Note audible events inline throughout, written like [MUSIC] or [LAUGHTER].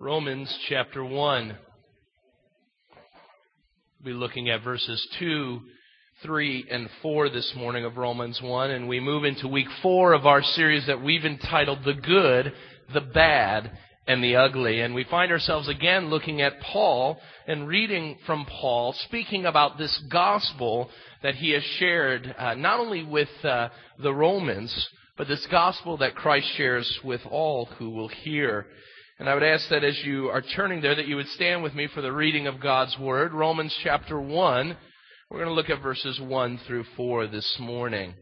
Romans chapter 1. We'll be looking at verses 2, 3, and 4 this morning of Romans 1, and we move into week 4 of our series that we've entitled The Good, the Bad, and the Ugly. And we find ourselves again looking at Paul and reading from Paul, speaking about this gospel that he has shared uh, not only with uh, the Romans, but this gospel that Christ shares with all who will hear. And I would ask that as you are turning there, that you would stand with me for the reading of God's Word. Romans chapter 1. We're going to look at verses 1 through 4 this morning.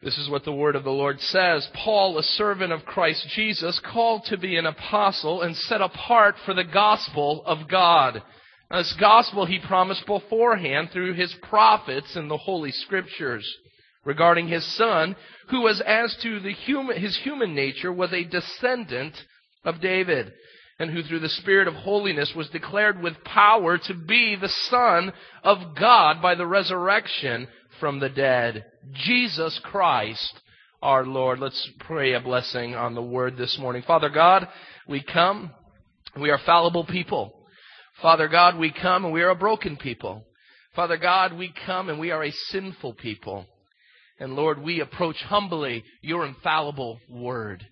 This is what the Word of the Lord says. Paul, a servant of Christ Jesus, called to be an apostle and set apart for the gospel of God. Now, this gospel he promised beforehand through his prophets in the Holy Scriptures regarding his son, who was as to the human, his human nature was a descendant of David, and who through the Spirit of holiness was declared with power to be the Son of God by the resurrection from the dead. Jesus Christ, our Lord. Let's pray a blessing on the word this morning. Father God, we come. We are fallible people. Father God, we come and we are a broken people. Father God, we come and we are a sinful people. And Lord, we approach humbly your infallible word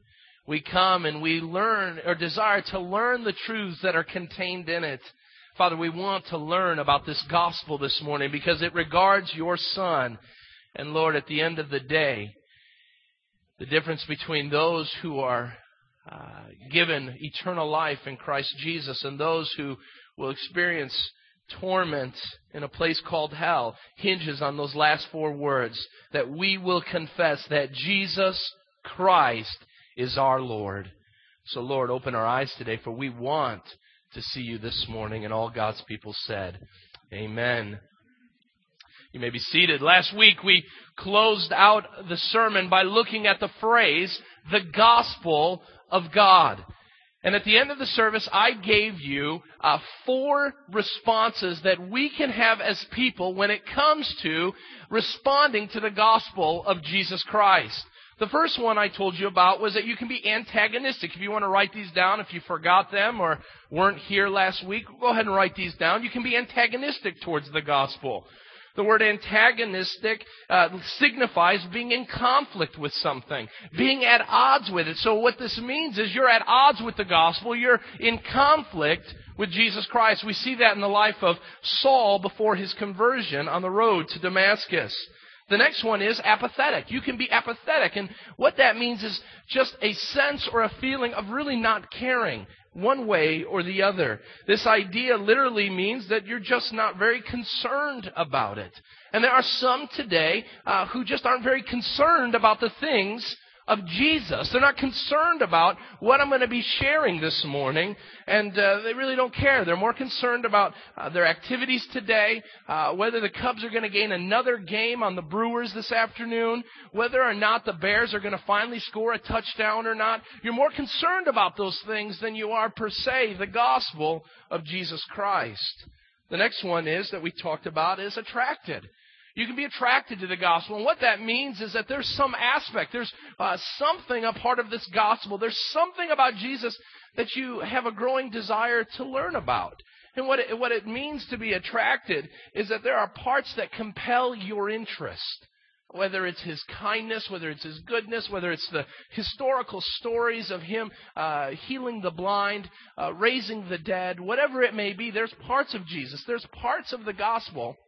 we come and we learn or desire to learn the truths that are contained in it. Father, we want to learn about this gospel this morning because it regards your Son. And Lord, at the end of the day, the difference between those who are uh, given eternal life in Christ Jesus and those who will experience torment in a place called hell hinges on those last four words that we will confess that Jesus Christ is our Lord. So, Lord, open our eyes today, for we want to see you this morning. And all God's people said, Amen. You may be seated. Last week we closed out the sermon by looking at the phrase, the gospel of God. And at the end of the service, I gave you uh, four responses that we can have as people when it comes to responding to the gospel of Jesus Christ. The first one I told you about was that you can be antagonistic. If you want to write these down, if you forgot them or weren't here last week, go ahead and write these down. You can be antagonistic towards the gospel. The word antagonistic uh, signifies being in conflict with something, being at odds with it. So what this means is you're at odds with the gospel. You're in conflict with Jesus Christ. We see that in the life of Saul before his conversion on the road to Damascus. The next one is apathetic. You can be apathetic. And what that means is just a sense or a feeling of really not caring one way or the other. This idea literally means that you're just not very concerned about it. And there are some today uh, who just aren't very concerned about the things of Jesus. They're not concerned about what I'm going to be sharing this morning, and uh, they really don't care. They're more concerned about uh, their activities today, uh, whether the Cubs are going to gain another game on the Brewers this afternoon, whether or not the Bears are going to finally score a touchdown or not. You're more concerned about those things than you are, per se, the gospel of Jesus Christ. The next one is that we talked about is attracted. You can be attracted to the gospel. And what that means is that there's some aspect, there's uh, something, a part of this gospel, there's something about Jesus that you have a growing desire to learn about. And what it, what it means to be attracted is that there are parts that compel your interest. Whether it's his kindness, whether it's his goodness, whether it's the historical stories of him uh, healing the blind, uh, raising the dead, whatever it may be, there's parts of Jesus, there's parts of the gospel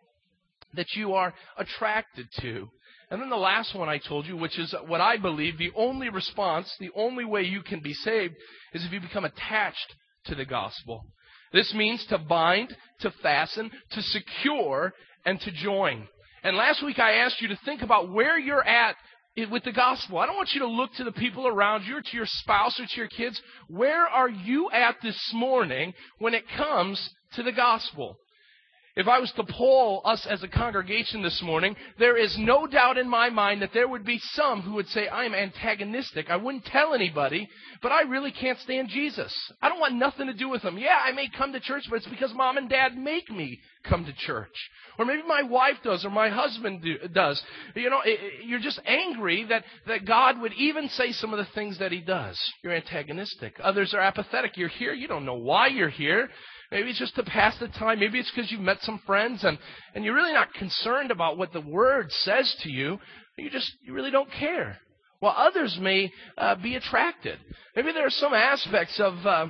that you are attracted to. And then the last one I told you, which is what I believe the only response, the only way you can be saved, is if you become attached to the gospel. This means to bind, to fasten, to secure, and to join. And last week I asked you to think about where you're at with the gospel. I don't want you to look to the people around you or to your spouse or to your kids. Where are you at this morning when it comes to the gospel? If I was to poll us as a congregation this morning, there is no doubt in my mind that there would be some who would say, I'm antagonistic. I wouldn't tell anybody, but I really can't stand Jesus. I don't want nothing to do with him. Yeah, I may come to church, but it's because mom and dad make me come to church. Or maybe my wife does, or my husband do, does. You know, you're just angry that, that God would even say some of the things that he does. You're antagonistic. Others are apathetic. You're here, you don't know why you're here. Maybe it's just to pass the time. Maybe it's because you've met some friends and, and you're really not concerned about what the Word says to you. You just, you really don't care. While others may uh, be attracted. Maybe there are some aspects of, uh,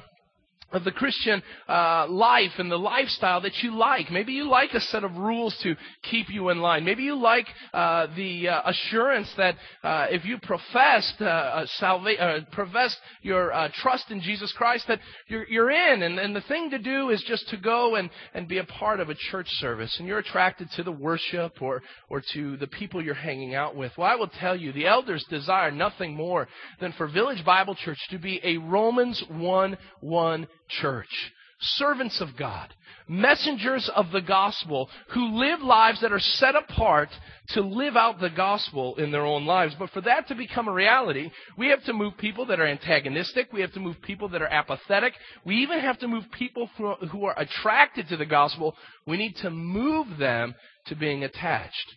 of the Christian uh, life and the lifestyle that you like. Maybe you like a set of rules to keep you in line. Maybe you like uh, the uh, assurance that uh, if you professed uh, salva- uh, profess your trust in Jesus Christ, that you're, you're in. And, and the thing to do is just to go and, and be a part of a church service. And you're attracted to the worship or, or to the people you're hanging out with. Well, I will tell you, the elders desire nothing more than for Village Bible Church to be a Romans 1 1 church. Servants of God, messengers of the gospel who live lives that are set apart to live out the gospel in their own lives. But for that to become a reality, we have to move people that are antagonistic. We have to move people that are apathetic. We even have to move people who are attracted to the gospel. We need to move them to being attached.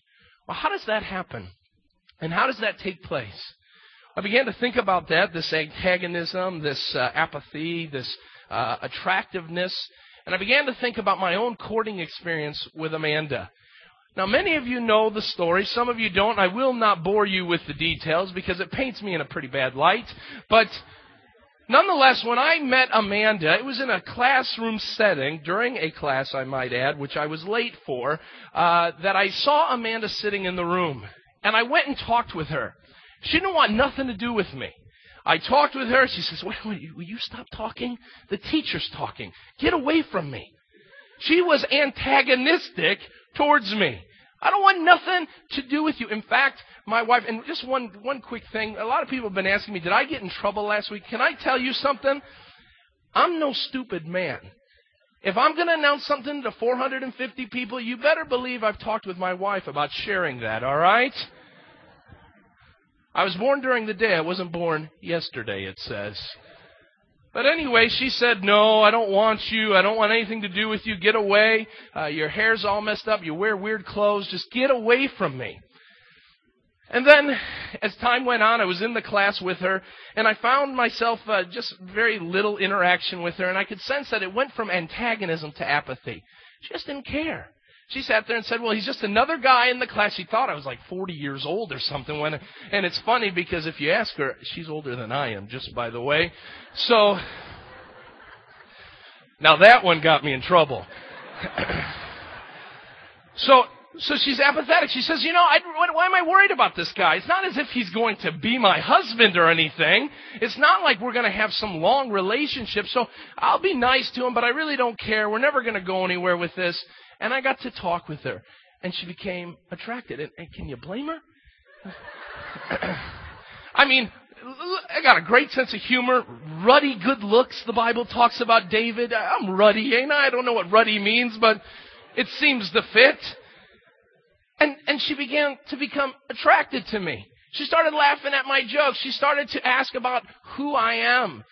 Well, how does that happen? And how does that take place? I began to think about that, this antagonism, this uh, apathy, this uh, attractiveness. And I began to think about my own courting experience with Amanda. Now, many of you know the story. Some of you don't. I will not bore you with the details because it paints me in a pretty bad light. But nonetheless, when I met Amanda, it was in a classroom setting, during a class, I might add, which I was late for, uh, that I saw Amanda sitting in the room. And I went and talked with her. She didn't want nothing to do with me. I talked with her. She says, wait, wait, will you stop talking? The teacher's talking. Get away from me. She was antagonistic towards me. I don't want nothing to do with you. In fact, my wife, and just one, one quick thing. A lot of people have been asking me, did I get in trouble last week? Can I tell you something? I'm no stupid man. If I'm going to announce something to 450 people, you better believe I've talked with my wife about sharing that, alright? I was born during the day. I wasn't born yesterday, it says. But anyway, she said, No, I don't want you. I don't want anything to do with you. Get away. Uh, your hair's all messed up. You wear weird clothes. Just get away from me. And then, as time went on, I was in the class with her, and I found myself uh, just very little interaction with her, and I could sense that it went from antagonism to apathy. She just didn't care. She sat there and said, well, he's just another guy in the class. She thought I was like 40 years old or something. When, and it's funny because if you ask her, she's older than I am, just by the way. So, now that one got me in trouble. [CLEARS THROAT] so, so she's apathetic. She says, you know, I, why am I worried about this guy? It's not as if he's going to be my husband or anything. It's not like we're going to have some long relationship. So I'll be nice to him, but I really don't care. We're never going to go anywhere with this. And I got to talk with her, and she became attracted. And, and can you blame her? [CLEARS THROAT] I mean, I got a great sense of humor, ruddy good looks. The Bible talks about David. I'm ruddy, ain't I? I don't know what ruddy means, but it seems to fit. And, and she began to become attracted to me. She started laughing at my jokes. She started to ask about who I am.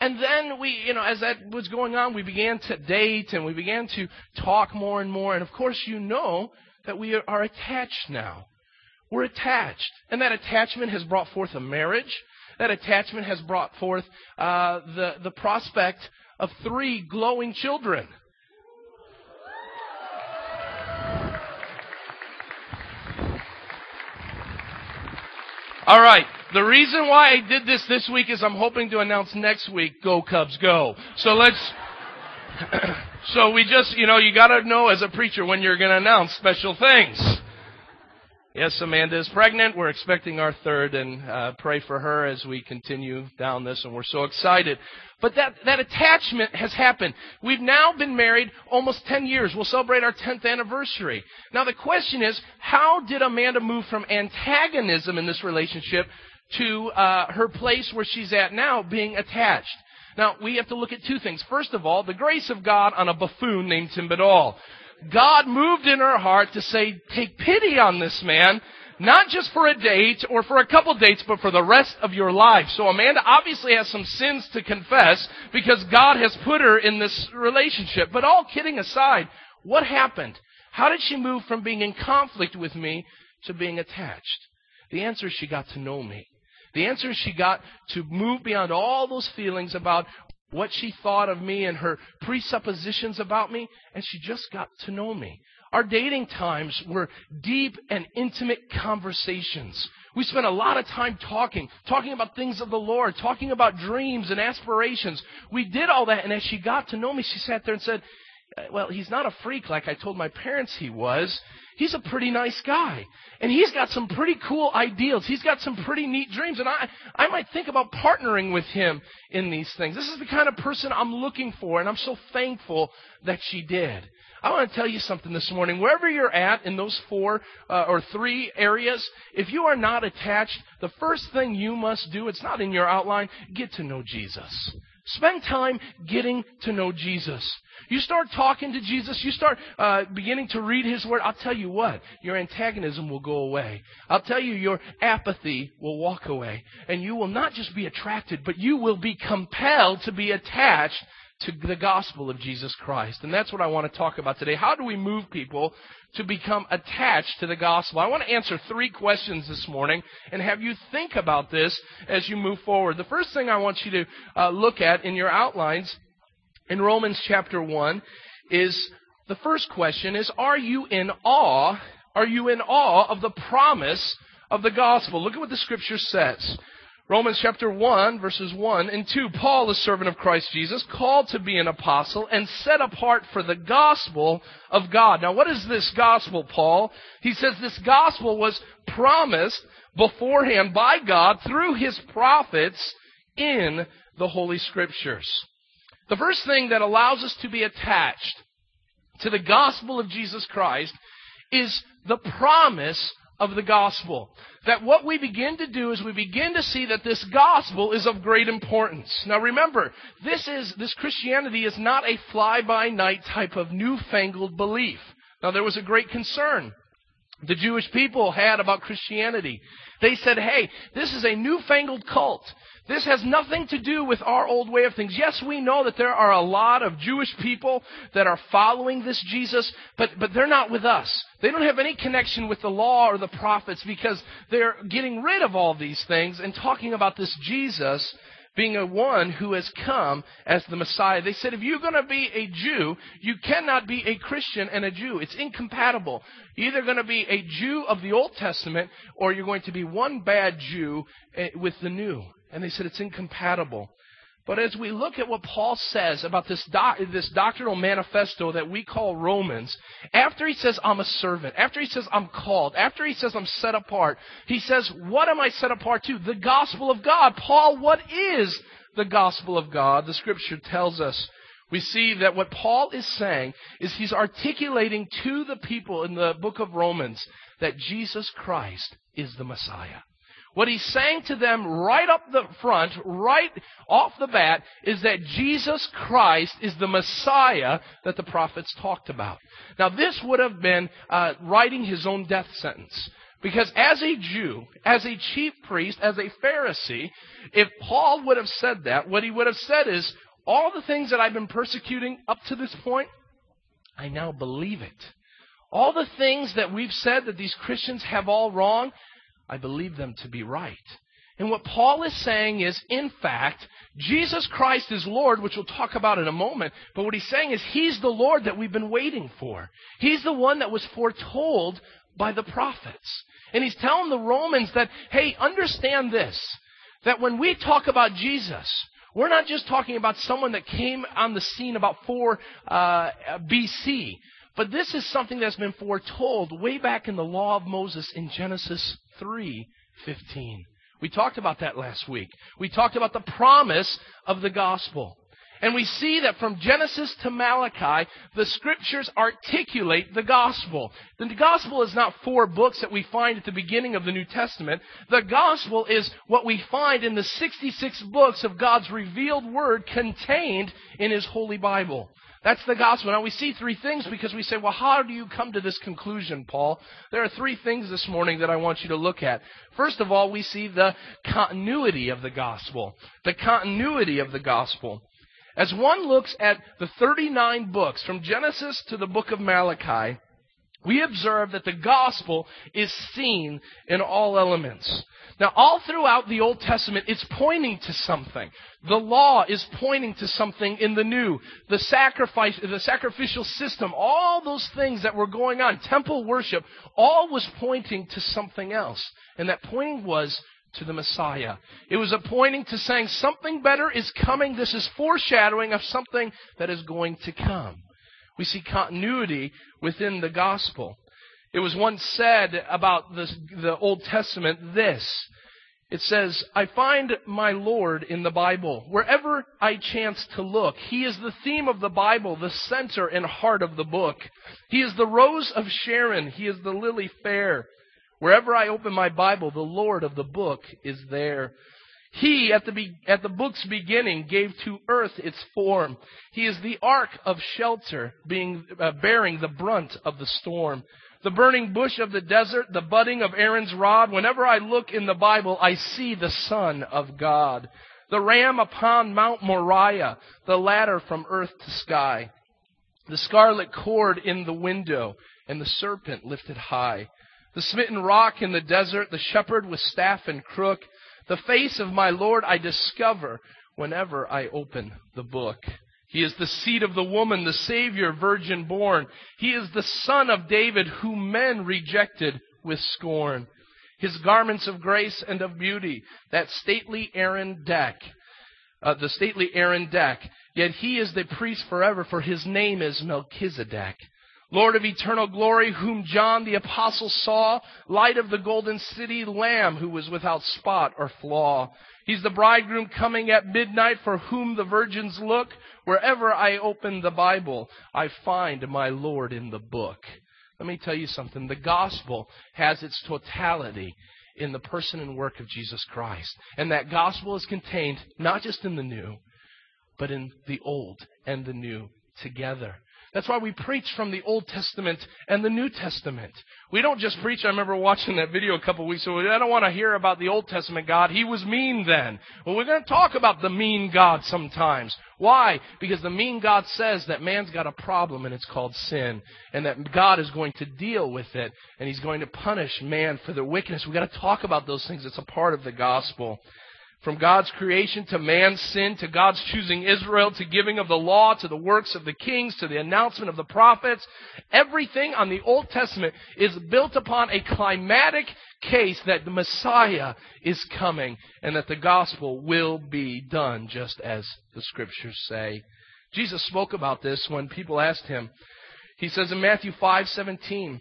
And then we, you know, as that was going on, we began to date and we began to talk more and more. And of course, you know that we are attached now. We're attached. And that attachment has brought forth a marriage. That attachment has brought forth uh, the, the prospect of three glowing children. All right. The reason why I did this this week is I'm hoping to announce next week, Go Cubs Go. So let's, [CLEARS THROAT] so we just, you know, you gotta know as a preacher when you're gonna announce special things. Yes, Amanda is pregnant. We're expecting our third and uh, pray for her as we continue down this and we're so excited. But that, that attachment has happened. We've now been married almost 10 years. We'll celebrate our 10th anniversary. Now the question is, how did Amanda move from antagonism in this relationship to uh, her place where she's at now, being attached. Now, we have to look at two things. First of all, the grace of God on a buffoon named Tim Badal. God moved in her heart to say, take pity on this man, not just for a date or for a couple dates, but for the rest of your life. So Amanda obviously has some sins to confess because God has put her in this relationship. But all kidding aside, what happened? How did she move from being in conflict with me to being attached? The answer is she got to know me. The answer she got to move beyond all those feelings about what she thought of me and her presuppositions about me, and she just got to know me. Our dating times were deep and intimate conversations. We spent a lot of time talking, talking about things of the Lord, talking about dreams and aspirations. We did all that, and as she got to know me, she sat there and said, Well, he's not a freak like I told my parents he was he's a pretty nice guy. And he's got some pretty cool ideals. He's got some pretty neat dreams. And I, I might think about partnering with him in these things. This is the kind of person I'm looking for, and I'm so thankful that she did. I want to tell you something this morning. Wherever you're at in those four uh, or three areas, if you are not attached, the first thing you must do, it's not in your outline, get to know Jesus. Spend time getting to know Jesus. You start talking to Jesus, you start uh, beginning to read His Word, I'll tell you what, your antagonism will go away. I'll tell you your apathy will walk away. And you will not just be attracted, but you will be compelled to be attached to the gospel of Jesus Christ. And that's what I want to talk about today. How do we move people to become attached to the gospel? I want to answer three questions this morning and have you think about this as you move forward. The first thing I want you to uh, look at in your outlines in Romans chapter 1 is the first question is, are you in awe? Are you in awe of the promise of the gospel? Look at what the scripture says. Romans chapter 1 verses 1 and 2. Paul, a servant of Christ Jesus, called to be an apostle and set apart for the gospel of God. Now what is this gospel, Paul? He says this gospel was promised beforehand by God through his prophets in the Holy Scriptures. The first thing that allows us to be attached to the gospel of Jesus Christ is the promise of the gospel. That what we begin to do is we begin to see that this gospel is of great importance. Now remember, this is, this Christianity is not a fly-by-night type of newfangled belief. Now there was a great concern the Jewish people had about Christianity. They said, hey, this is a newfangled cult. This has nothing to do with our old way of things. Yes, we know that there are a lot of Jewish people that are following this Jesus, but, but they're not with us. They don't have any connection with the law or the prophets because they're getting rid of all these things and talking about this Jesus being a one who has come as the Messiah. They said, if you're going to be a Jew, you cannot be a Christian and a Jew. It's incompatible. You're either going to be a Jew of the Old Testament or you're going to be one bad Jew eh, with the new. And they said it's incompatible. But as we look at what Paul says about this, doc, this doctrinal manifesto that we call Romans, after he says, I'm a servant, after he says, I'm called, after he says, I'm set apart, he says, What am I set apart to? The gospel of God. Paul, what is the gospel of God? The scripture tells us. We see that what Paul is saying is he's articulating to the people in the book of Romans that Jesus Christ is the Messiah. What he's saying to them right up the front, right off the bat, is that Jesus Christ is the Messiah that the prophets talked about. Now, this would have been uh, writing his own death sentence. Because as a Jew, as a chief priest, as a Pharisee, if Paul would have said that, what he would have said is, all the things that I've been persecuting up to this point, I now believe it. All the things that we've said that these Christians have all wrong, I believe them to be right. And what Paul is saying is, in fact, Jesus Christ is Lord, which we'll talk about in a moment. But what he's saying is, He's the Lord that we've been waiting for. He's the one that was foretold by the prophets. And he's telling the Romans that, hey, understand this, that when we talk about Jesus, we're not just talking about someone that came on the scene about 4 uh, BC, but this is something that's been foretold way back in the law of Moses in Genesis 3:15. We talked about that last week. We talked about the promise of the gospel. And we see that from Genesis to Malachi, the scriptures articulate the gospel. The gospel is not four books that we find at the beginning of the New Testament. The gospel is what we find in the 66 books of God's revealed word contained in His holy Bible. That's the gospel. Now we see three things because we say, well, how do you come to this conclusion, Paul? There are three things this morning that I want you to look at. First of all, we see the continuity of the gospel. The continuity of the gospel. As one looks at the 39 books from Genesis to the book of Malachi, we observe that the gospel is seen in all elements. Now, all throughout the Old Testament, it's pointing to something. The law is pointing to something in the new. The sacrifice, the sacrificial system, all those things that were going on, temple worship, all was pointing to something else. And that pointing was to the Messiah. It was a pointing to saying something better is coming. This is foreshadowing of something that is going to come. We see continuity within the gospel. It was once said about this, the Old Testament this. It says, I find my Lord in the Bible. Wherever I chance to look, He is the theme of the Bible, the center and heart of the book. He is the rose of Sharon. He is the lily fair. Wherever I open my Bible, the Lord of the book is there. He, at the, be- at the book's beginning, gave to earth its form. He is the ark of shelter, being, uh, bearing the brunt of the storm. The burning bush of the desert, the budding of Aaron's rod. Whenever I look in the Bible, I see the Son of God. The ram upon Mount Moriah, the ladder from earth to sky. The scarlet cord in the window, and the serpent lifted high. The smitten rock in the desert, the shepherd with staff and crook. The face of my Lord I discover whenever I open the book. He is the seed of the woman, the Savior, virgin born. He is the son of David, whom men rejected with scorn. His garments of grace and of beauty, that stately Aaron deck, uh, the stately Aaron deck. Yet he is the priest forever, for his name is Melchizedek. Lord of eternal glory, whom John the apostle saw, light of the golden city, lamb who was without spot or flaw. He's the bridegroom coming at midnight for whom the virgins look. Wherever I open the Bible, I find my Lord in the book. Let me tell you something. The gospel has its totality in the person and work of Jesus Christ. And that gospel is contained not just in the new, but in the old and the new together. That's why we preach from the Old Testament and the New Testament. We don't just preach. I remember watching that video a couple of weeks ago. I don't want to hear about the Old Testament God. He was mean then. Well, we're going to talk about the mean God sometimes. Why? Because the mean God says that man's got a problem and it's called sin. And that God is going to deal with it. And He's going to punish man for their wickedness. We've got to talk about those things. It's a part of the gospel. From God's creation to man's sin, to God's choosing Israel, to giving of the law, to the works of the kings, to the announcement of the prophets, everything on the Old Testament is built upon a climatic case that the Messiah is coming and that the gospel will be done just as the scriptures say. Jesus spoke about this when people asked him. He says in Matthew 5:17,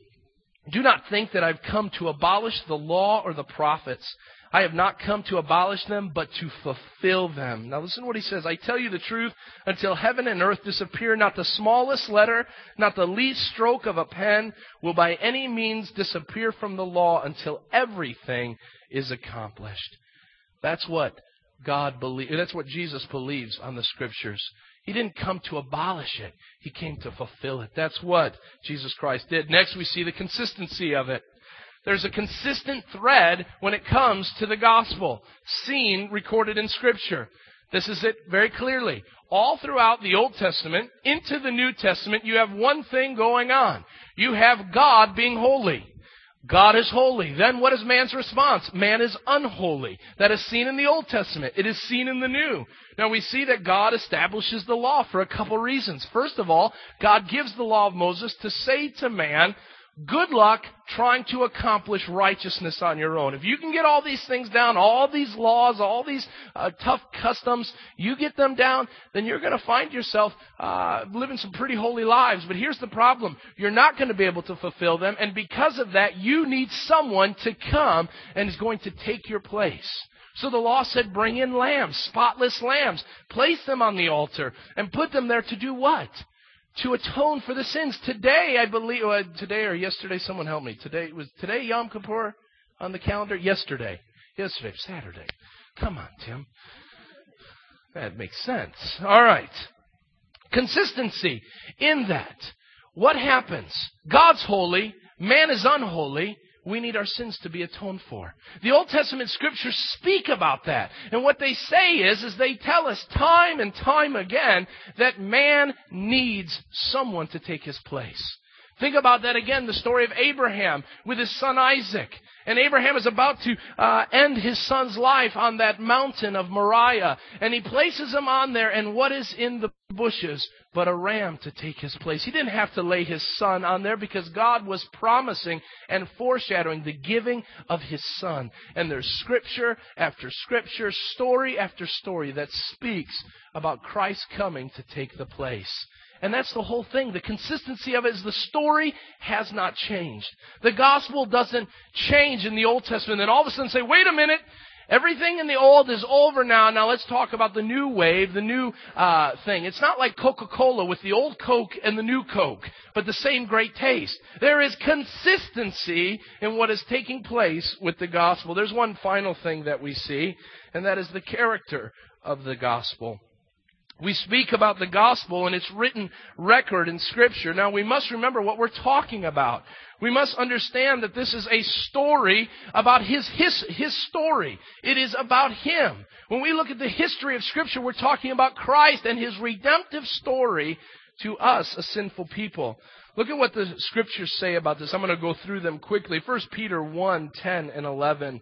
"Do not think that I've come to abolish the law or the prophets. I have not come to abolish them, but to fulfill them. Now listen to what he says. I tell you the truth, until heaven and earth disappear, not the smallest letter, not the least stroke of a pen will by any means disappear from the law until everything is accomplished. That's what God believes. That's what Jesus believes on the scriptures. He didn't come to abolish it. He came to fulfill it. That's what Jesus Christ did. Next, we see the consistency of it. There's a consistent thread when it comes to the gospel, seen recorded in Scripture. This is it very clearly. All throughout the Old Testament, into the New Testament, you have one thing going on. You have God being holy. God is holy. Then what is man's response? Man is unholy. That is seen in the Old Testament. It is seen in the New. Now we see that God establishes the law for a couple reasons. First of all, God gives the law of Moses to say to man, Good luck trying to accomplish righteousness on your own. If you can get all these things down, all these laws, all these uh, tough customs, you get them down, then you're going to find yourself uh, living some pretty holy lives. But here's the problem. You're not going to be able to fulfill them, and because of that, you need someone to come and is going to take your place. So the law said, bring in lambs, spotless lambs, place them on the altar, and put them there to do what? To atone for the sins. Today, I believe, uh, today or yesterday, someone help me. Today, was today Yom Kippur on the calendar? Yesterday. Yesterday, Saturday. Come on, Tim. That makes sense. All right. Consistency in that. What happens? God's holy, man is unholy, we need our sins to be atoned for. The Old Testament scriptures speak about that. And what they say is, is they tell us time and time again that man needs someone to take his place. Think about that again, the story of Abraham with his son Isaac. And Abraham is about to uh, end his son's life on that mountain of Moriah. And he places him on there, and what is in the bushes but a ram to take his place? He didn't have to lay his son on there because God was promising and foreshadowing the giving of his son. And there's scripture after scripture, story after story that speaks about Christ coming to take the place. And that's the whole thing. The consistency of it is the story has not changed. The gospel doesn't change in the Old Testament. And all of a sudden say, wait a minute, everything in the old is over now. Now let's talk about the new wave, the new uh, thing. It's not like Coca-Cola with the old Coke and the new Coke, but the same great taste. There is consistency in what is taking place with the gospel. There's one final thing that we see, and that is the character of the gospel. We speak about the gospel and its written record in scripture. Now we must remember what we're talking about. We must understand that this is a story about his, his, his story. It is about him. When we look at the history of scripture, we're talking about Christ and his redemptive story to us, a sinful people. Look at what the scriptures say about this. I'm going to go through them quickly. 1 Peter 1, 10 and 11.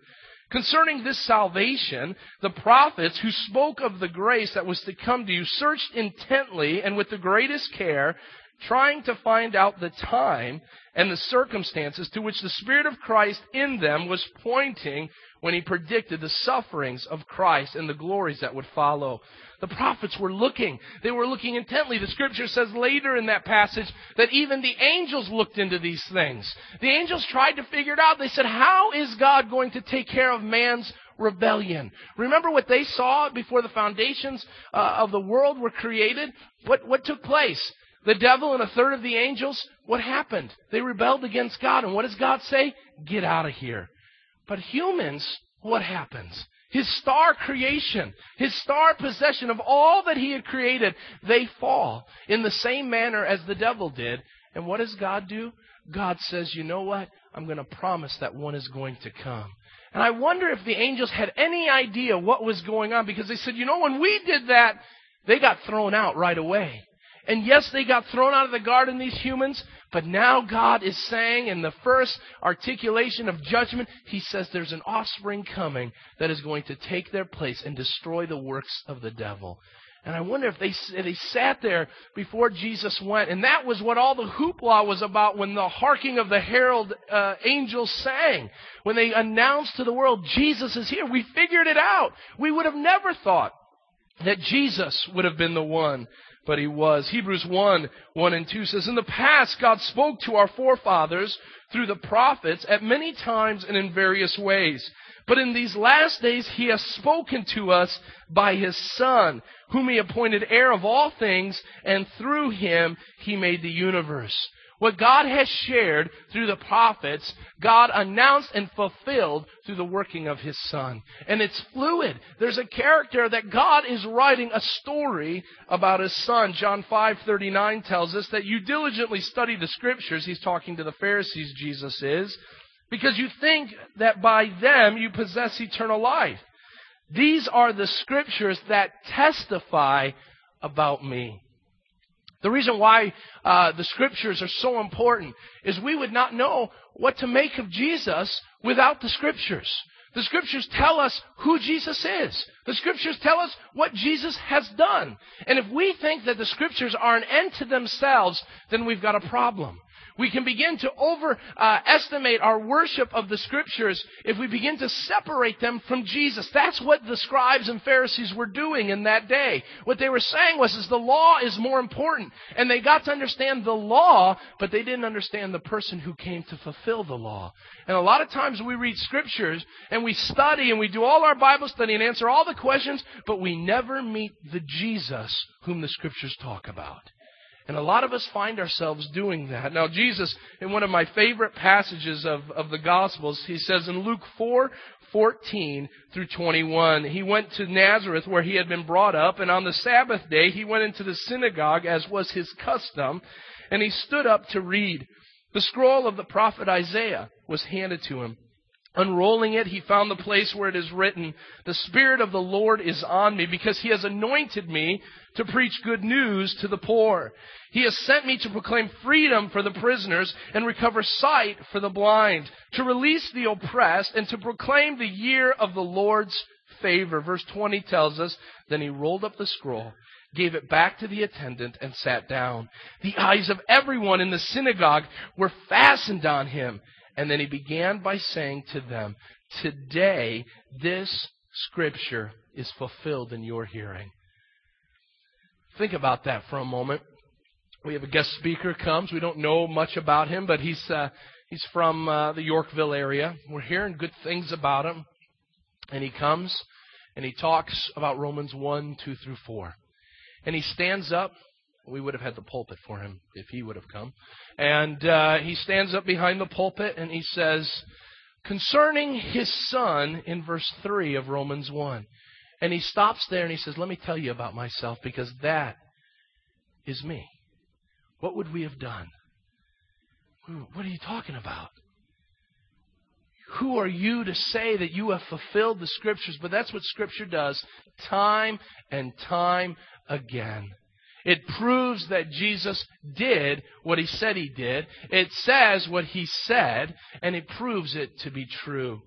Concerning this salvation, the prophets who spoke of the grace that was to come to you searched intently and with the greatest care, trying to find out the time and the circumstances to which the Spirit of Christ in them was pointing when he predicted the sufferings of Christ and the glories that would follow. The prophets were looking. They were looking intently. The scripture says later in that passage that even the angels looked into these things. The angels tried to figure it out. They said, how is God going to take care of man's rebellion? Remember what they saw before the foundations uh, of the world were created? What, what took place? The devil and a third of the angels, what happened? They rebelled against God. And what does God say? Get out of here. But humans, what happens? His star creation, his star possession of all that he had created, they fall in the same manner as the devil did. And what does God do? God says, you know what? I'm going to promise that one is going to come. And I wonder if the angels had any idea what was going on because they said, you know, when we did that, they got thrown out right away. And yes, they got thrown out of the garden, these humans, but now God is saying in the first articulation of judgment, He says there's an offspring coming that is going to take their place and destroy the works of the devil. And I wonder if they, if they sat there before Jesus went. And that was what all the hoopla was about when the harking of the herald uh, angels sang. When they announced to the world, Jesus is here. We figured it out. We would have never thought that Jesus would have been the one but he was. Hebrews 1, 1 and 2 says, In the past, God spoke to our forefathers through the prophets at many times and in various ways. But in these last days, he has spoken to us by his Son, whom he appointed heir of all things, and through him he made the universe. What God has shared through the prophets, God announced and fulfilled through the working of His Son. And it's fluid. There's a character that God is writing a story about His Son. John 5:39 tells us that you diligently study the Scriptures. He's talking to the Pharisees, Jesus is, because you think that by them you possess eternal life. These are the Scriptures that testify about me. The reason why uh, the scriptures are so important is we would not know what to make of Jesus without the scriptures. The scriptures tell us who Jesus is. The scriptures tell us what Jesus has done. And if we think that the scriptures are an end to themselves, then we've got a problem. We can begin to overestimate uh, our worship of the scriptures if we begin to separate them from Jesus. That's what the scribes and Pharisees were doing in that day. What they were saying was, is the law is more important. And they got to understand the law, but they didn't understand the person who came to fulfill the law. And a lot of times we read scriptures and we study and we do all our Bible study and answer all the questions, but we never meet the Jesus whom the scriptures talk about. And a lot of us find ourselves doing that. Now, Jesus, in one of my favorite passages of, of the Gospels, he says in Luke 4, 14 through 21, he went to Nazareth where he had been brought up, and on the Sabbath day he went into the synagogue as was his custom, and he stood up to read. The scroll of the prophet Isaiah was handed to him. Unrolling it, he found the place where it is written, The Spirit of the Lord is on me because he has anointed me to preach good news to the poor. He has sent me to proclaim freedom for the prisoners and recover sight for the blind, to release the oppressed and to proclaim the year of the Lord's favor. Verse 20 tells us, Then he rolled up the scroll gave it back to the attendant, and sat down. The eyes of everyone in the synagogue were fastened on him. And then he began by saying to them, Today this scripture is fulfilled in your hearing. Think about that for a moment. We have a guest speaker comes. We don't know much about him, but he's uh, he's from uh, the Yorkville area. We're hearing good things about him, and he comes and he talks about Romans one, two through four, and he stands up we would have had the pulpit for him if he would have come. And uh, he stands up behind the pulpit and he says, concerning his son in verse 3 of Romans 1. And he stops there and he says, Let me tell you about myself because that is me. What would we have done? What are you talking about? Who are you to say that you have fulfilled the scriptures? But that's what scripture does time and time again. It proves that Jesus did what he said he did. It says what he said, and it proves it to be true.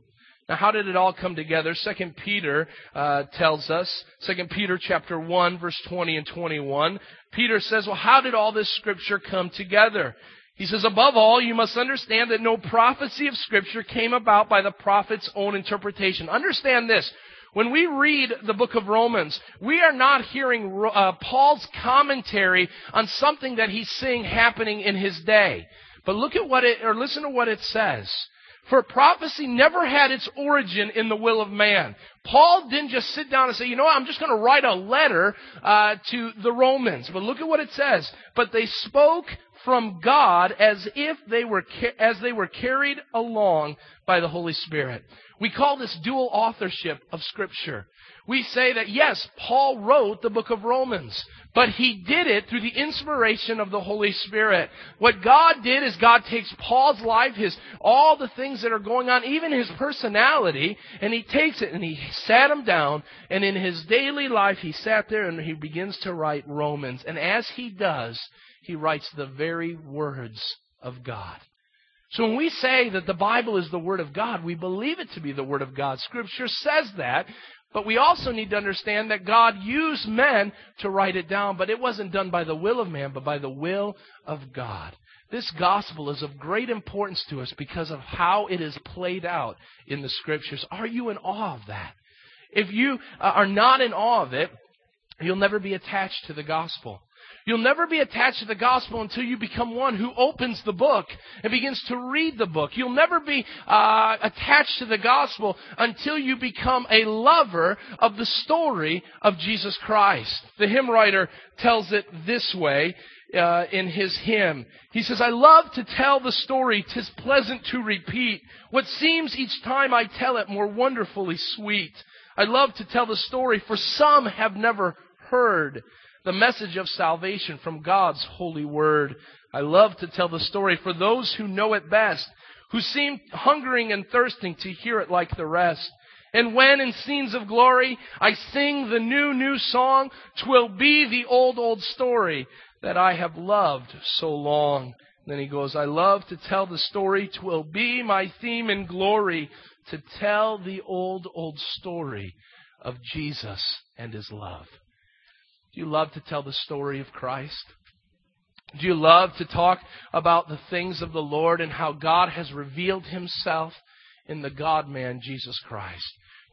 Now, how did it all come together? Second Peter uh, tells us. Second Peter chapter one, verse twenty and twenty-one. Peter says, "Well, how did all this scripture come together?" He says, above all, you must understand that no prophecy of Scripture came about by the prophet's own interpretation. Understand this. When we read the book of Romans, we are not hearing uh, Paul's commentary on something that he's seeing happening in his day. But look at what it, or listen to what it says. For prophecy never had its origin in the will of man. Paul didn't just sit down and say, you know what, I'm just going to write a letter uh, to the Romans. But look at what it says. But they spoke from God as if they were as they were carried along by the Holy Spirit. We call this dual authorship of Scripture. We say that yes, Paul wrote the book of Romans, but he did it through the inspiration of the Holy Spirit. What God did is God takes Paul's life, his, all the things that are going on, even his personality, and he takes it and he sat him down, and in his daily life he sat there and he begins to write Romans. And as he does, he writes the very words of God. So when we say that the Bible is the Word of God, we believe it to be the Word of God. Scripture says that, but we also need to understand that God used men to write it down, but it wasn't done by the will of man, but by the will of God. This gospel is of great importance to us because of how it is played out in the Scriptures. Are you in awe of that? If you uh, are not in awe of it, you'll never be attached to the gospel. You'll never be attached to the gospel until you become one who opens the book and begins to read the book. You'll never be uh, attached to the gospel until you become a lover of the story of Jesus Christ. The hymn writer tells it this way. Uh, in his hymn. He says, I love to tell the story, tis pleasant to repeat. What seems each time I tell it more wonderfully sweet. I love to tell the story, for some have never heard the message of salvation from God's holy word. I love to tell the story for those who know it best, who seem hungering and thirsting to hear it like the rest. And when in scenes of glory I sing the new, new song, twill be the old, old story that I have loved so long. Then he goes, I love to tell the story, twill be my theme in glory, to tell the old, old story of Jesus and his love. Do you love to tell the story of Christ? Do you love to talk about the things of the Lord and how God has revealed himself in the God man, Jesus Christ?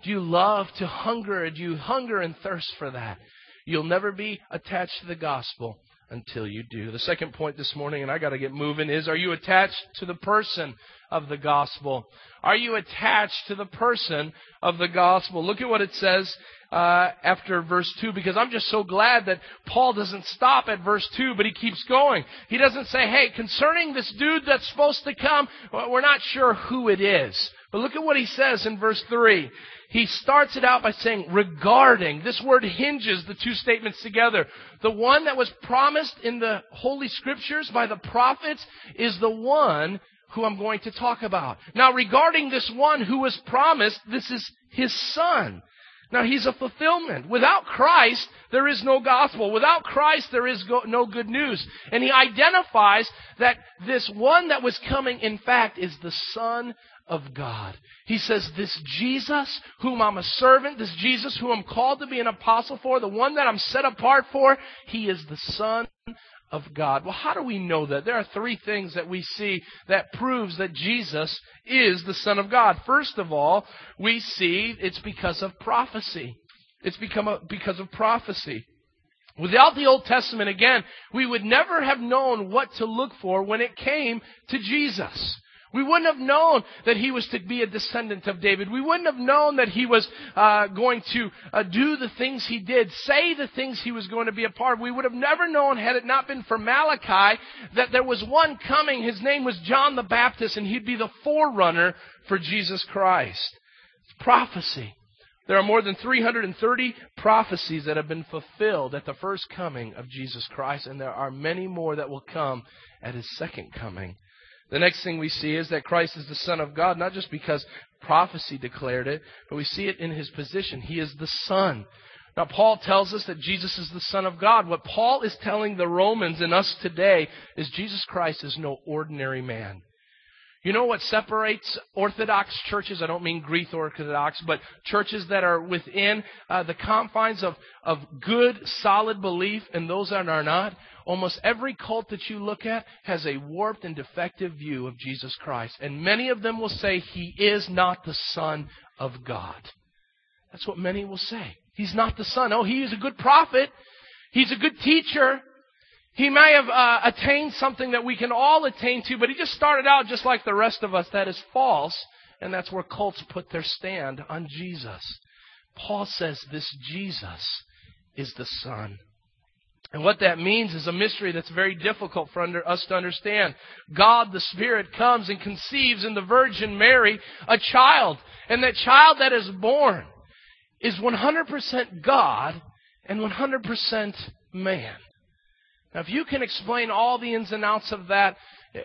Do you love to hunger? Do you hunger and thirst for that? You'll never be attached to the gospel until you do. The second point this morning, and I got to get moving, is are you attached to the person of the gospel? Are you attached to the person of the gospel? Look at what it says uh, after verse 2 because I'm just so glad that Paul doesn't stop at verse 2, but he keeps going. He doesn't say, hey, concerning this dude that's supposed to come, we're not sure who it is. But look at what he says in verse 3. He starts it out by saying, regarding. This word hinges the two statements together. The one that was promised in the Holy Scriptures by the prophets is the one who I'm going to talk about. Now, regarding this one who was promised, this is his son. Now, he's a fulfillment. Without Christ, there is no gospel. Without Christ, there is go- no good news. And he identifies that this one that was coming, in fact, is the Son of God. He says, This Jesus, whom I'm a servant, this Jesus, who I'm called to be an apostle for, the one that I'm set apart for, he is the Son of God. Well, how do we know that? There are three things that we see that proves that Jesus is the Son of God. First of all, we see it's because of prophecy. It's become a, because of prophecy. Without the Old Testament, again, we would never have known what to look for when it came to Jesus. We wouldn't have known that he was to be a descendant of David. We wouldn't have known that he was uh, going to uh, do the things he did, say the things he was going to be a part of. We would have never known, had it not been for Malachi, that there was one coming. His name was John the Baptist, and he'd be the forerunner for Jesus Christ. It's prophecy. There are more than 330 prophecies that have been fulfilled at the first coming of Jesus Christ, and there are many more that will come at his second coming. The next thing we see is that Christ is the Son of God, not just because prophecy declared it, but we see it in his position. He is the Son. Now, Paul tells us that Jesus is the Son of God. What Paul is telling the Romans and us today is Jesus Christ is no ordinary man. You know what separates Orthodox churches? I don't mean Greek Orthodox, but churches that are within uh, the confines of, of good, solid belief and those that are not. Almost every cult that you look at has a warped and defective view of Jesus Christ. And many of them will say he is not the Son of God. That's what many will say. He's not the Son. Oh, he is a good prophet. He's a good teacher. He may have uh, attained something that we can all attain to, but he just started out just like the rest of us. That is false. And that's where cults put their stand on Jesus. Paul says this Jesus is the Son and what that means is a mystery that's very difficult for under, us to understand. God, the Spirit, comes and conceives in the Virgin Mary a child. And that child that is born is 100% God and 100% man. Now, if you can explain all the ins and outs of that,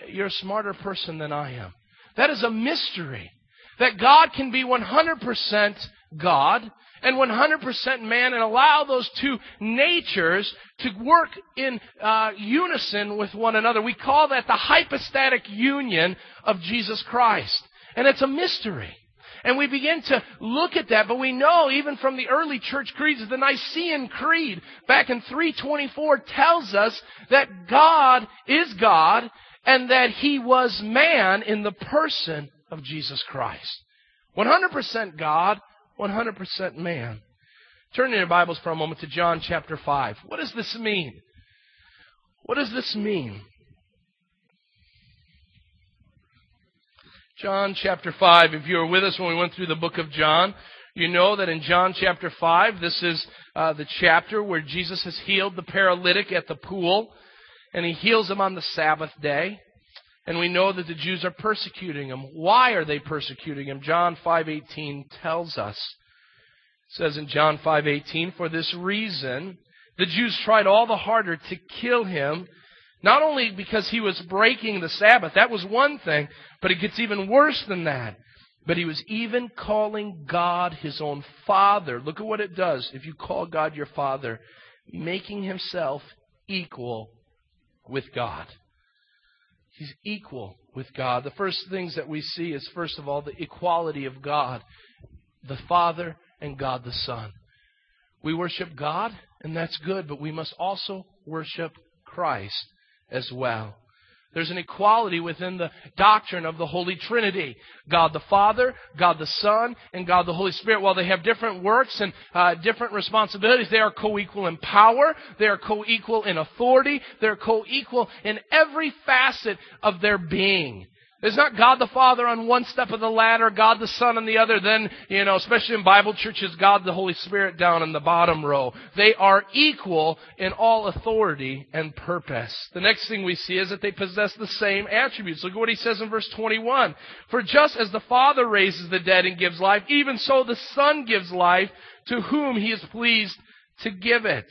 you're a smarter person than I am. That is a mystery. That God can be 100% God and 100% man and allow those two natures to work in uh, unison with one another. We call that the hypostatic union of Jesus Christ. And it's a mystery. And we begin to look at that, but we know even from the early church creeds, the Nicene Creed back in 324 tells us that God is God and that He was man in the person of Jesus Christ. 100% God, 100% man. Turn in your Bibles for a moment to John chapter 5. What does this mean? What does this mean? John chapter 5. If you were with us when we went through the book of John, you know that in John chapter 5, this is uh, the chapter where Jesus has healed the paralytic at the pool, and he heals him on the Sabbath day. And we know that the Jews are persecuting him. Why are they persecuting him? John 5:18 tells us. It says in John 5:18, "For this reason the Jews tried all the harder to kill him, not only because he was breaking the Sabbath, that was one thing, but it gets even worse than that. But he was even calling God his own father. Look at what it does if you call God your father, making himself equal with God. He's equal with God. The first things that we see is, first of all, the equality of God, the Father and God the Son. We worship God, and that's good, but we must also worship Christ as well. There's an equality within the doctrine of the Holy Trinity. God the Father, God the Son, and God the Holy Spirit. While they have different works and uh, different responsibilities, they are co-equal in power. They are co-equal in authority. They're co-equal in every facet of their being. It's not God the Father on one step of the ladder, God the Son on the other, then, you know, especially in Bible churches, God the Holy Spirit down in the bottom row. They are equal in all authority and purpose. The next thing we see is that they possess the same attributes. Look at what he says in verse 21. For just as the Father raises the dead and gives life, even so the Son gives life to whom he is pleased to give it.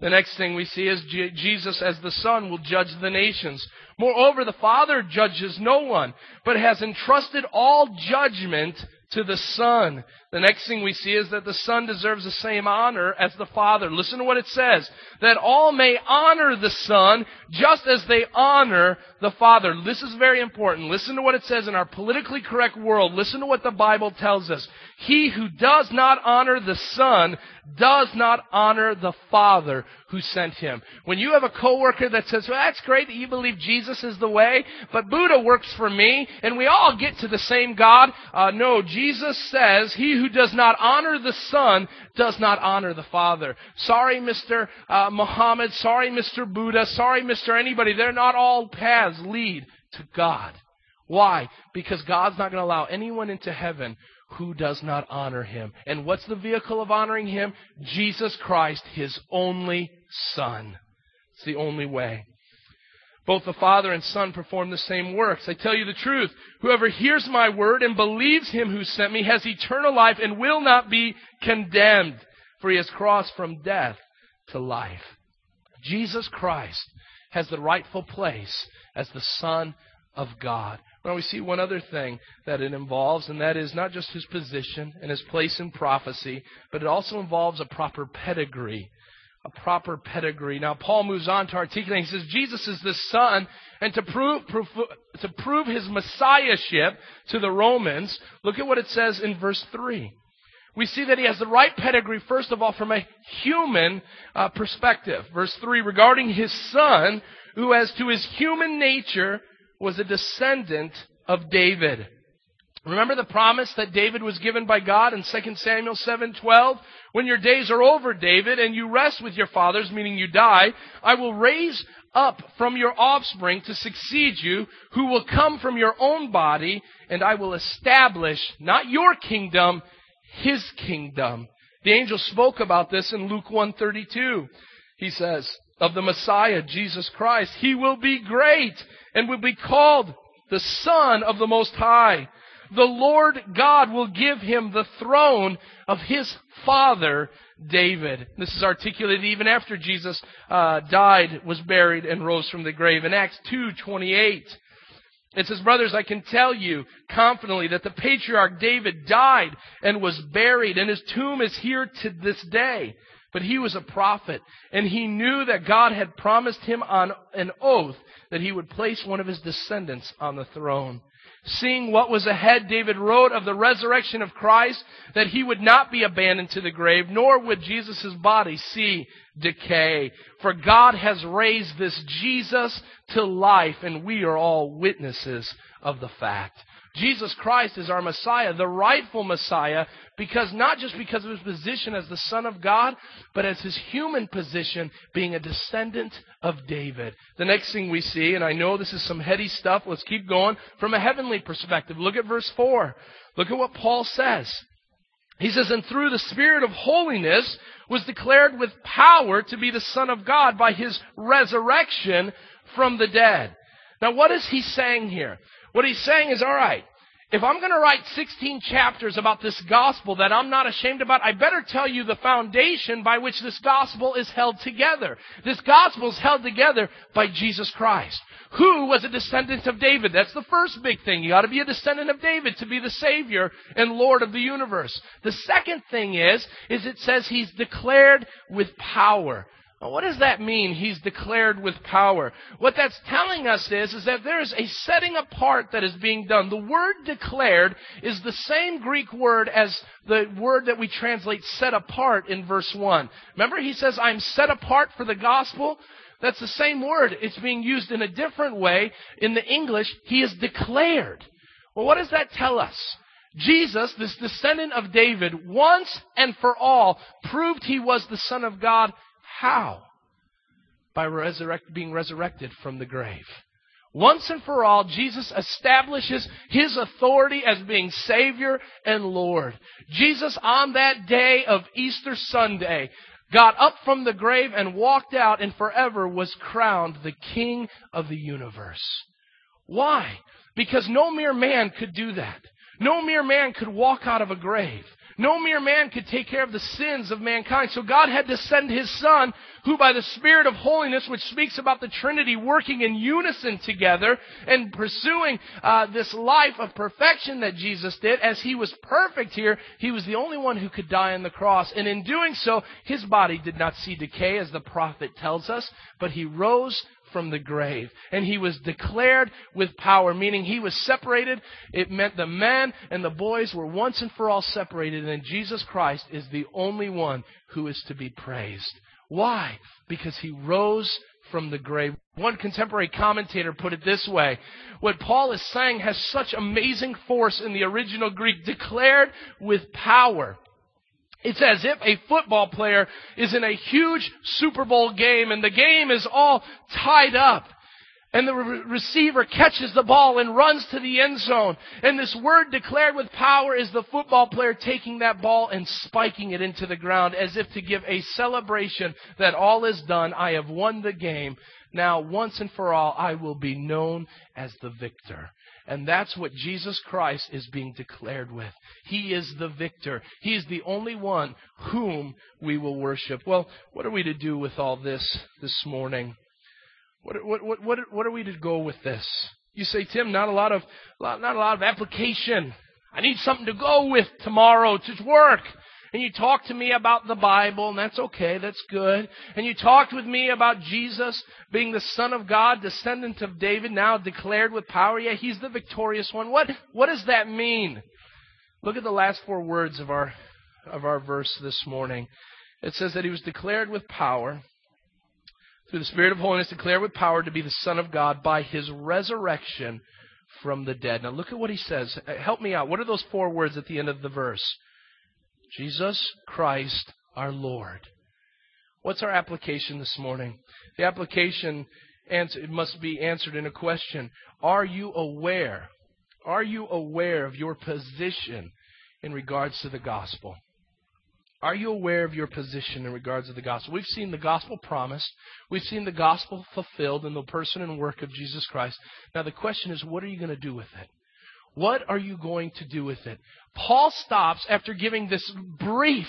The next thing we see is Jesus as the Son will judge the nations. Moreover, the Father judges no one, but has entrusted all judgment to the Son. The next thing we see is that the Son deserves the same honor as the Father. Listen to what it says. That all may honor the Son just as they honor the Father. This is very important. Listen to what it says in our politically correct world. Listen to what the Bible tells us. He who does not honor the Son does not honor the Father who sent him. When you have a coworker that says, well, that's great that you believe Jesus is the way, but Buddha works for me, and we all get to the same God. Uh, no, Jesus says, he who does not honor the Son does not honor the Father. Sorry, Mr. Uh, Muhammad. Sorry, Mr. Buddha. Sorry, Mr. Anybody. They're not all paths lead to God. Why? Because God's not going to allow anyone into heaven who does not honor him. And what's the vehicle of honoring him? Jesus Christ, his only Son. It's the only way. Both the Father and Son perform the same works. I tell you the truth. Whoever hears my word and believes him who sent me has eternal life and will not be condemned, for he has crossed from death to life. Jesus Christ has the rightful place as the Son of God. Now we see one other thing that it involves, and that is not just his position and his place in prophecy, but it also involves a proper pedigree. A proper pedigree. Now Paul moves on to articulate. He says Jesus is the Son, and to prove, prove to prove his messiahship to the Romans, look at what it says in verse three. We see that he has the right pedigree, first of all, from a human uh, perspective. Verse 3, regarding his son, who as to his human nature was a descendant of David. Remember the promise that David was given by God in 2 Samuel 7:12, when your days are over, David, and you rest with your fathers, meaning you die, I will raise up from your offspring to succeed you, who will come from your own body, and I will establish not your kingdom, his kingdom. The angel spoke about this in Luke 132. He says, of the Messiah, Jesus Christ, he will be great and will be called the Son of the Most High. The Lord God will give him the throne of his father David. This is articulated even after Jesus uh, died, was buried, and rose from the grave. In Acts 2:28, it says, "Brothers, I can tell you confidently that the patriarch David died and was buried, and his tomb is here to this day." But he was a prophet, and he knew that God had promised him on an oath that he would place one of his descendants on the throne. Seeing what was ahead, David wrote of the resurrection of Christ, that he would not be abandoned to the grave, nor would Jesus' body see decay. For God has raised this Jesus to life, and we are all witnesses of the fact. Jesus Christ is our Messiah, the rightful Messiah, because not just because of his position as the Son of God, but as his human position being a descendant of David. The next thing we see, and I know this is some heady stuff, let's keep going, from a heavenly perspective. Look at verse 4. Look at what Paul says. He says, And through the Spirit of holiness was declared with power to be the Son of God by his resurrection from the dead. Now what is he saying here? What he's saying is, alright, if I'm going to write 16 chapters about this gospel that I'm not ashamed about, I better tell you the foundation by which this gospel is held together. This gospel is held together by Jesus Christ, who was a descendant of David. That's the first big thing. You got to be a descendant of David to be the Savior and Lord of the universe. The second thing is, is it says he's declared with power. Well, what does that mean? He's declared with power. What that's telling us is, is that there is a setting apart that is being done. The word declared is the same Greek word as the word that we translate set apart in verse 1. Remember he says, I'm set apart for the gospel? That's the same word. It's being used in a different way. In the English, he is declared. Well, what does that tell us? Jesus, this descendant of David, once and for all proved he was the Son of God how? By resurrect, being resurrected from the grave. Once and for all, Jesus establishes his authority as being Savior and Lord. Jesus, on that day of Easter Sunday, got up from the grave and walked out and forever was crowned the King of the universe. Why? Because no mere man could do that. No mere man could walk out of a grave. No mere man could take care of the sins of mankind. So God had to send His Son, who by the Spirit of holiness, which speaks about the Trinity working in unison together and pursuing uh, this life of perfection that Jesus did, as He was perfect here, He was the only one who could die on the cross. And in doing so, His body did not see decay, as the prophet tells us, but He rose from the grave. And he was declared with power, meaning he was separated. It meant the men and the boys were once and for all separated, and Jesus Christ is the only one who is to be praised. Why? Because he rose from the grave. One contemporary commentator put it this way. What Paul is saying has such amazing force in the original Greek, declared with power. It's as if a football player is in a huge Super Bowl game and the game is all tied up. And the re- receiver catches the ball and runs to the end zone. And this word declared with power is the football player taking that ball and spiking it into the ground as if to give a celebration that all is done. I have won the game. Now, once and for all, I will be known as the victor. And that's what Jesus Christ is being declared with. He is the victor. He is the only one whom we will worship. Well, what are we to do with all this this morning? What, what, what, what, what are we to go with this? You say, Tim, not a lot of, not a lot of application. I need something to go with tomorrow to work and you talked to me about the Bible, and that's okay, that's good. And you talked with me about Jesus being the Son of God, descendant of David, now declared with power. Yeah, he's the victorious one. What, what does that mean? Look at the last four words of our, of our verse this morning. It says that he was declared with power, through the Spirit of holiness, declared with power to be the Son of God by his resurrection from the dead. Now look at what he says. Help me out. What are those four words at the end of the verse? Jesus Christ our Lord. What's our application this morning? The application answer, must be answered in a question. Are you aware? Are you aware of your position in regards to the gospel? Are you aware of your position in regards to the gospel? We've seen the gospel promised. We've seen the gospel fulfilled in the person and work of Jesus Christ. Now the question is, what are you going to do with it? What are you going to do with it? Paul stops after giving this brief.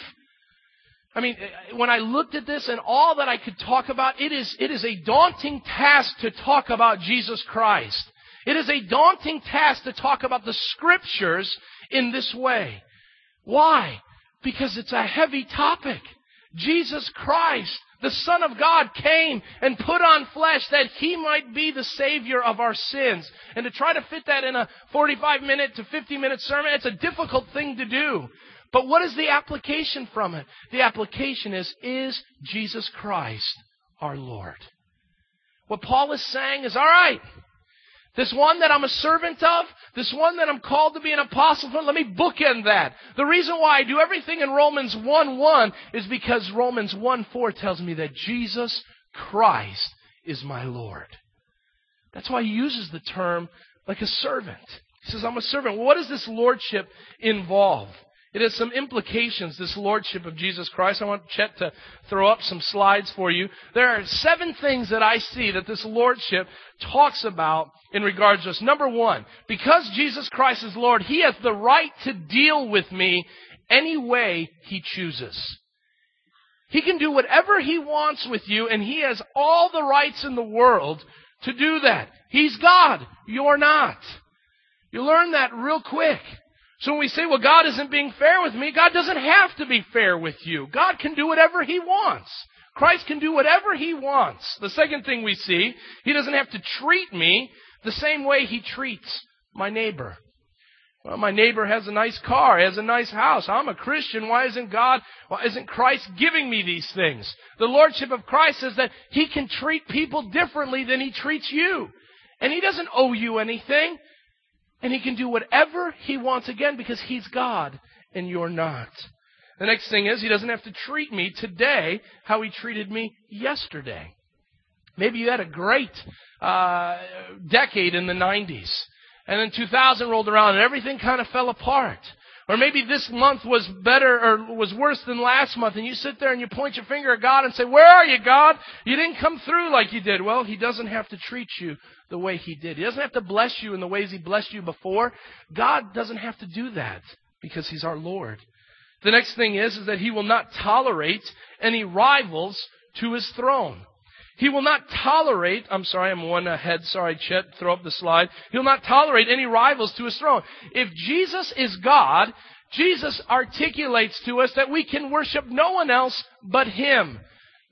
I mean, when I looked at this and all that I could talk about, it is, it is a daunting task to talk about Jesus Christ. It is a daunting task to talk about the scriptures in this way. Why? Because it's a heavy topic. Jesus Christ the Son of God came and put on flesh that He might be the Savior of our sins. And to try to fit that in a 45 minute to 50 minute sermon, it's a difficult thing to do. But what is the application from it? The application is, is Jesus Christ our Lord? What Paul is saying is, alright, this one that I'm a servant of, this one that I'm called to be an apostle for, let me bookend that. The reason why I do everything in Romans 1 1 is because Romans 1 4 tells me that Jesus Christ is my Lord. That's why he uses the term like a servant. He says, I'm a servant. What does this lordship involve? It has some implications, this lordship of Jesus Christ. I want Chet to throw up some slides for you. There are seven things that I see that this lordship talks about in regards to us. Number one, because Jesus Christ is Lord, He has the right to deal with me any way He chooses. He can do whatever He wants with you, and He has all the rights in the world to do that. He's God. You're not. You learn that real quick. So when we say, well, God isn't being fair with me, God doesn't have to be fair with you. God can do whatever He wants. Christ can do whatever he wants. The second thing we see, he doesn't have to treat me the same way he treats my neighbor. Well, my neighbor has a nice car, has a nice house. I'm a Christian. Why isn't God, why isn't Christ giving me these things? The Lordship of Christ says that He can treat people differently than He treats you. And He doesn't owe you anything. And He can do whatever He wants again because He's God and you're not. The next thing is He doesn't have to treat me today how He treated me yesterday. Maybe you had a great uh, decade in the 90s. And then 2000 rolled around and everything kind of fell apart. Or maybe this month was better or was worse than last month and you sit there and you point your finger at God and say, where are you, God? You didn't come through like you did. Well, He doesn't have to treat you the way He did. He doesn't have to bless you in the ways He blessed you before. God doesn't have to do that because He's our Lord. The next thing is, is that He will not tolerate any rivals to His throne. He will not tolerate, I'm sorry, I'm one ahead, sorry, Chet, throw up the slide. He'll not tolerate any rivals to his throne. If Jesus is God, Jesus articulates to us that we can worship no one else but Him.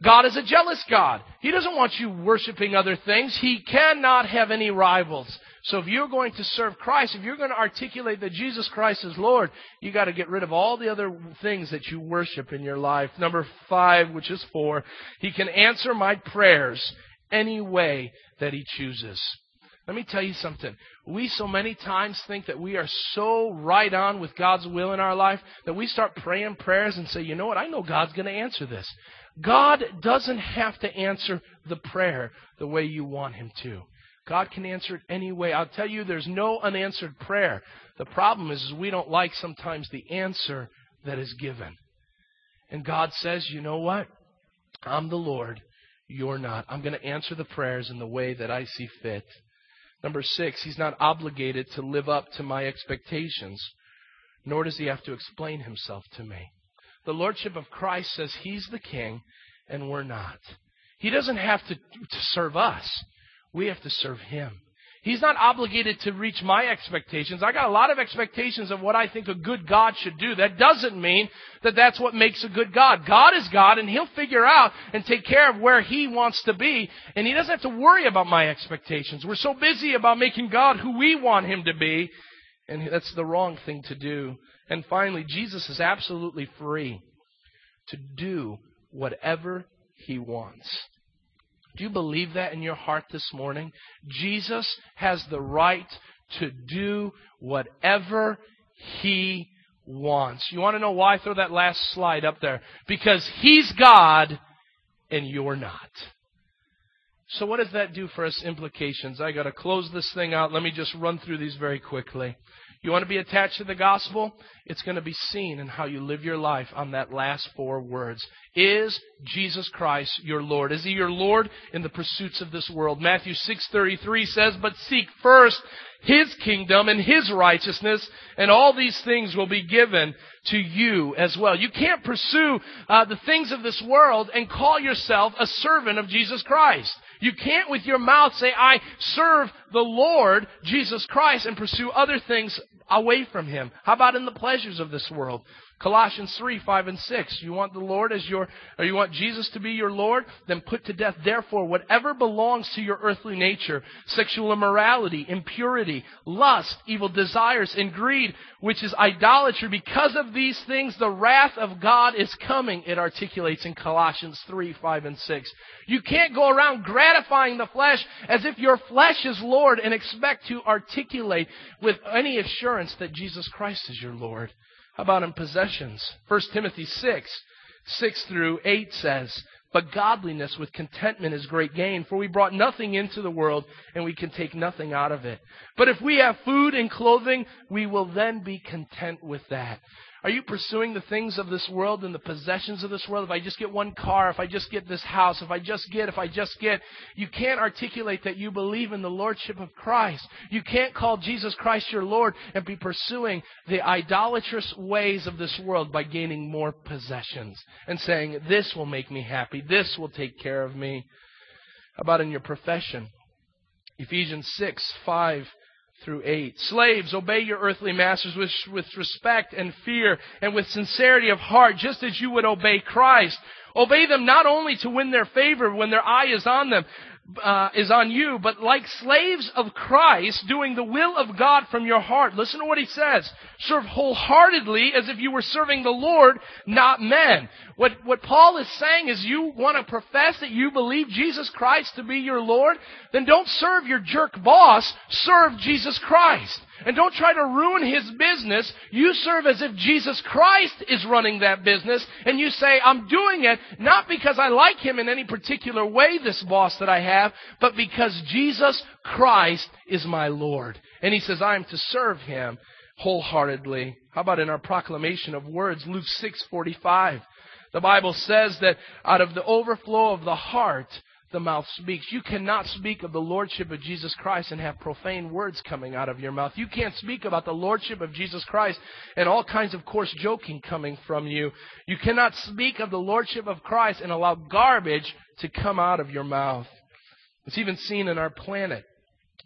God is a jealous God. He doesn't want you worshiping other things. He cannot have any rivals. So if you're going to serve Christ, if you're going to articulate that Jesus Christ is Lord, you got to get rid of all the other things that you worship in your life. Number five, which is four, He can answer my prayers any way that He chooses. Let me tell you something. We so many times think that we are so right on with God's will in our life that we start praying prayers and say, you know what? I know God's going to answer this. God doesn't have to answer the prayer the way you want Him to. God can answer it any way. I'll tell you, there's no unanswered prayer. The problem is, is we don't like sometimes the answer that is given. And God says, you know what? I'm the Lord. You're not. I'm going to answer the prayers in the way that I see fit. Number six, He's not obligated to live up to my expectations, nor does He have to explain Himself to me. The Lordship of Christ says He's the King, and we're not. He doesn't have to, to serve us. We have to serve Him. He's not obligated to reach my expectations. I got a lot of expectations of what I think a good God should do. That doesn't mean that that's what makes a good God. God is God and He'll figure out and take care of where He wants to be. And He doesn't have to worry about my expectations. We're so busy about making God who we want Him to be. And that's the wrong thing to do. And finally, Jesus is absolutely free to do whatever He wants. Do you believe that in your heart this morning? Jesus has the right to do whatever he wants. You want to know why? Throw that last slide up there. Because he's God and you're not. So what does that do for us implications? I got to close this thing out. Let me just run through these very quickly. You want to be attached to the gospel? It's going to be seen in how you live your life on that last four words. Is Jesus Christ your Lord? Is he your Lord in the pursuits of this world? Matthew 6:33 says, "But seek first his kingdom and his righteousness, and all these things will be given to you as well." You can't pursue uh, the things of this world and call yourself a servant of Jesus Christ. You can't with your mouth say, I serve the Lord Jesus Christ and pursue other things away from Him. How about in the pleasures of this world? Colossians 3, 5, and 6. You want the Lord as your, or you want Jesus to be your Lord? Then put to death, therefore, whatever belongs to your earthly nature, sexual immorality, impurity, lust, evil desires, and greed, which is idolatry. Because of these things, the wrath of God is coming, it articulates in Colossians 3, 5, and 6. You can't go around gratifying the flesh as if your flesh is Lord and expect to articulate with any assurance that Jesus Christ is your Lord. How about in possessions? 1 Timothy 6, 6 through 8 says, But godliness with contentment is great gain, for we brought nothing into the world, and we can take nothing out of it. But if we have food and clothing, we will then be content with that. Are you pursuing the things of this world and the possessions of this world? If I just get one car, if I just get this house, if I just get, if I just get, you can't articulate that you believe in the Lordship of Christ. You can't call Jesus Christ your Lord and be pursuing the idolatrous ways of this world by gaining more possessions and saying, this will make me happy. This will take care of me. How about in your profession? Ephesians 6, 5 through 8. Slaves, obey your earthly masters with, with respect and fear and with sincerity of heart, just as you would obey Christ. Obey them not only to win their favor when their eye is on them, uh, is on you, but like slaves of Christ, doing the will of God from your heart. Listen to what he says. Serve wholeheartedly as if you were serving the Lord, not men. What, what Paul is saying is you want to profess that you believe Jesus Christ to be your Lord, then don't serve your jerk boss, serve Jesus Christ. And don't try to ruin his business. You serve as if Jesus Christ is running that business. And you say, I'm doing it not because I like him in any particular way, this boss that I have, but because Jesus Christ is my Lord. And he says, I am to serve him wholeheartedly. How about in our proclamation of words, Luke 6:45? The Bible says that out of the overflow of the heart, the mouth speaks. You cannot speak of the Lordship of Jesus Christ and have profane words coming out of your mouth. You can't speak about the Lordship of Jesus Christ and all kinds of coarse joking coming from you. You cannot speak of the Lordship of Christ and allow garbage to come out of your mouth. It's even seen in our planet.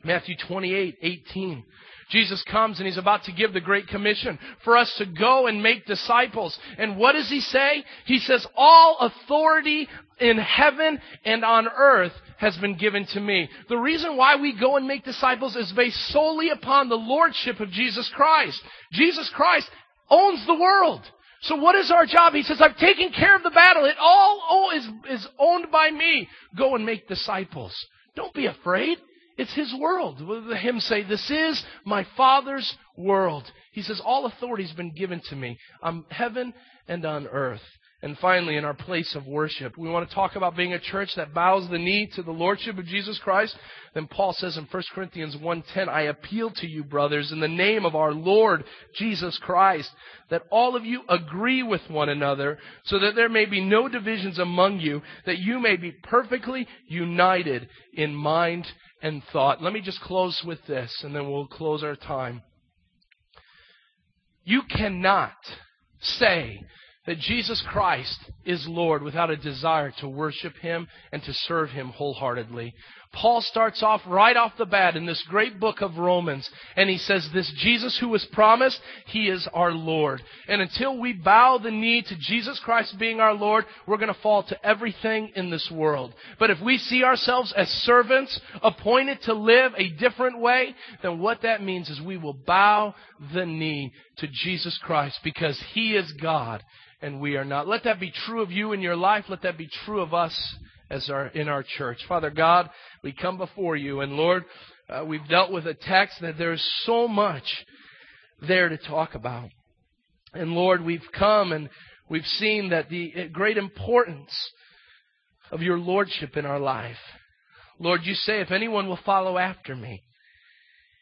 Matthew 28, 18. Jesus comes and he's about to give the Great Commission for us to go and make disciples. And what does he say? He says, all authority in heaven and on earth has been given to me. The reason why we go and make disciples is based solely upon the Lordship of Jesus Christ. Jesus Christ owns the world. So what is our job? He says, I've taken care of the battle. It all is, is owned by me. Go and make disciples. Don't be afraid. It's His world. The hymns say, This is my Father's world. He says, All authority has been given to me on heaven and on earth. And finally, in our place of worship, we want to talk about being a church that bows the knee to the Lordship of Jesus Christ. Then Paul says in 1 Corinthians 1.10, I appeal to you, brothers, in the name of our Lord Jesus Christ, that all of you agree with one another, so that there may be no divisions among you, that you may be perfectly united in mind and thought. Let me just close with this, and then we'll close our time. You cannot say that Jesus Christ is Lord without a desire to worship Him and to serve Him wholeheartedly. Paul starts off right off the bat in this great book of Romans, and he says, This Jesus who was promised, He is our Lord. And until we bow the knee to Jesus Christ being our Lord, we're going to fall to everything in this world. But if we see ourselves as servants, appointed to live a different way, then what that means is we will bow the knee to Jesus Christ because He is God and we are not. Let that be true of you in your life. Let that be true of us as our, in our church. Father God, we come before you, and Lord, uh, we've dealt with a text that there's so much there to talk about. And Lord, we've come and we've seen that the uh, great importance of your lordship in our life. Lord, you say, if anyone will follow after me,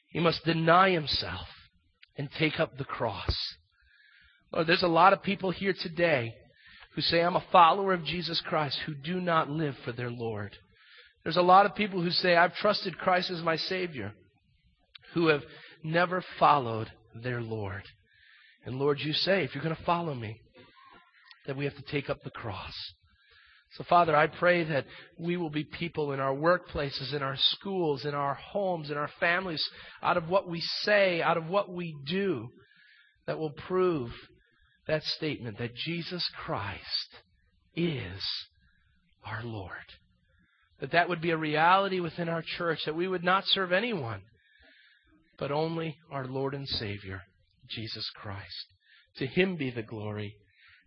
he must deny himself and take up the cross. Lord, there's a lot of people here today who say, I'm a follower of Jesus Christ, who do not live for their Lord. There's a lot of people who say, I've trusted Christ as my Savior, who have never followed their Lord. And Lord, you say, if you're going to follow me, that we have to take up the cross. So, Father, I pray that we will be people in our workplaces, in our schools, in our homes, in our families, out of what we say, out of what we do, that will prove that statement that Jesus Christ is our Lord. That that would be a reality within our church, that we would not serve anyone, but only our Lord and Savior, Jesus Christ. To Him be the glory,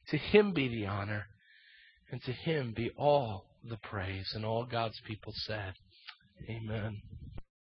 to Him be the honor, and to Him be all the praise. And all God's people said, Amen.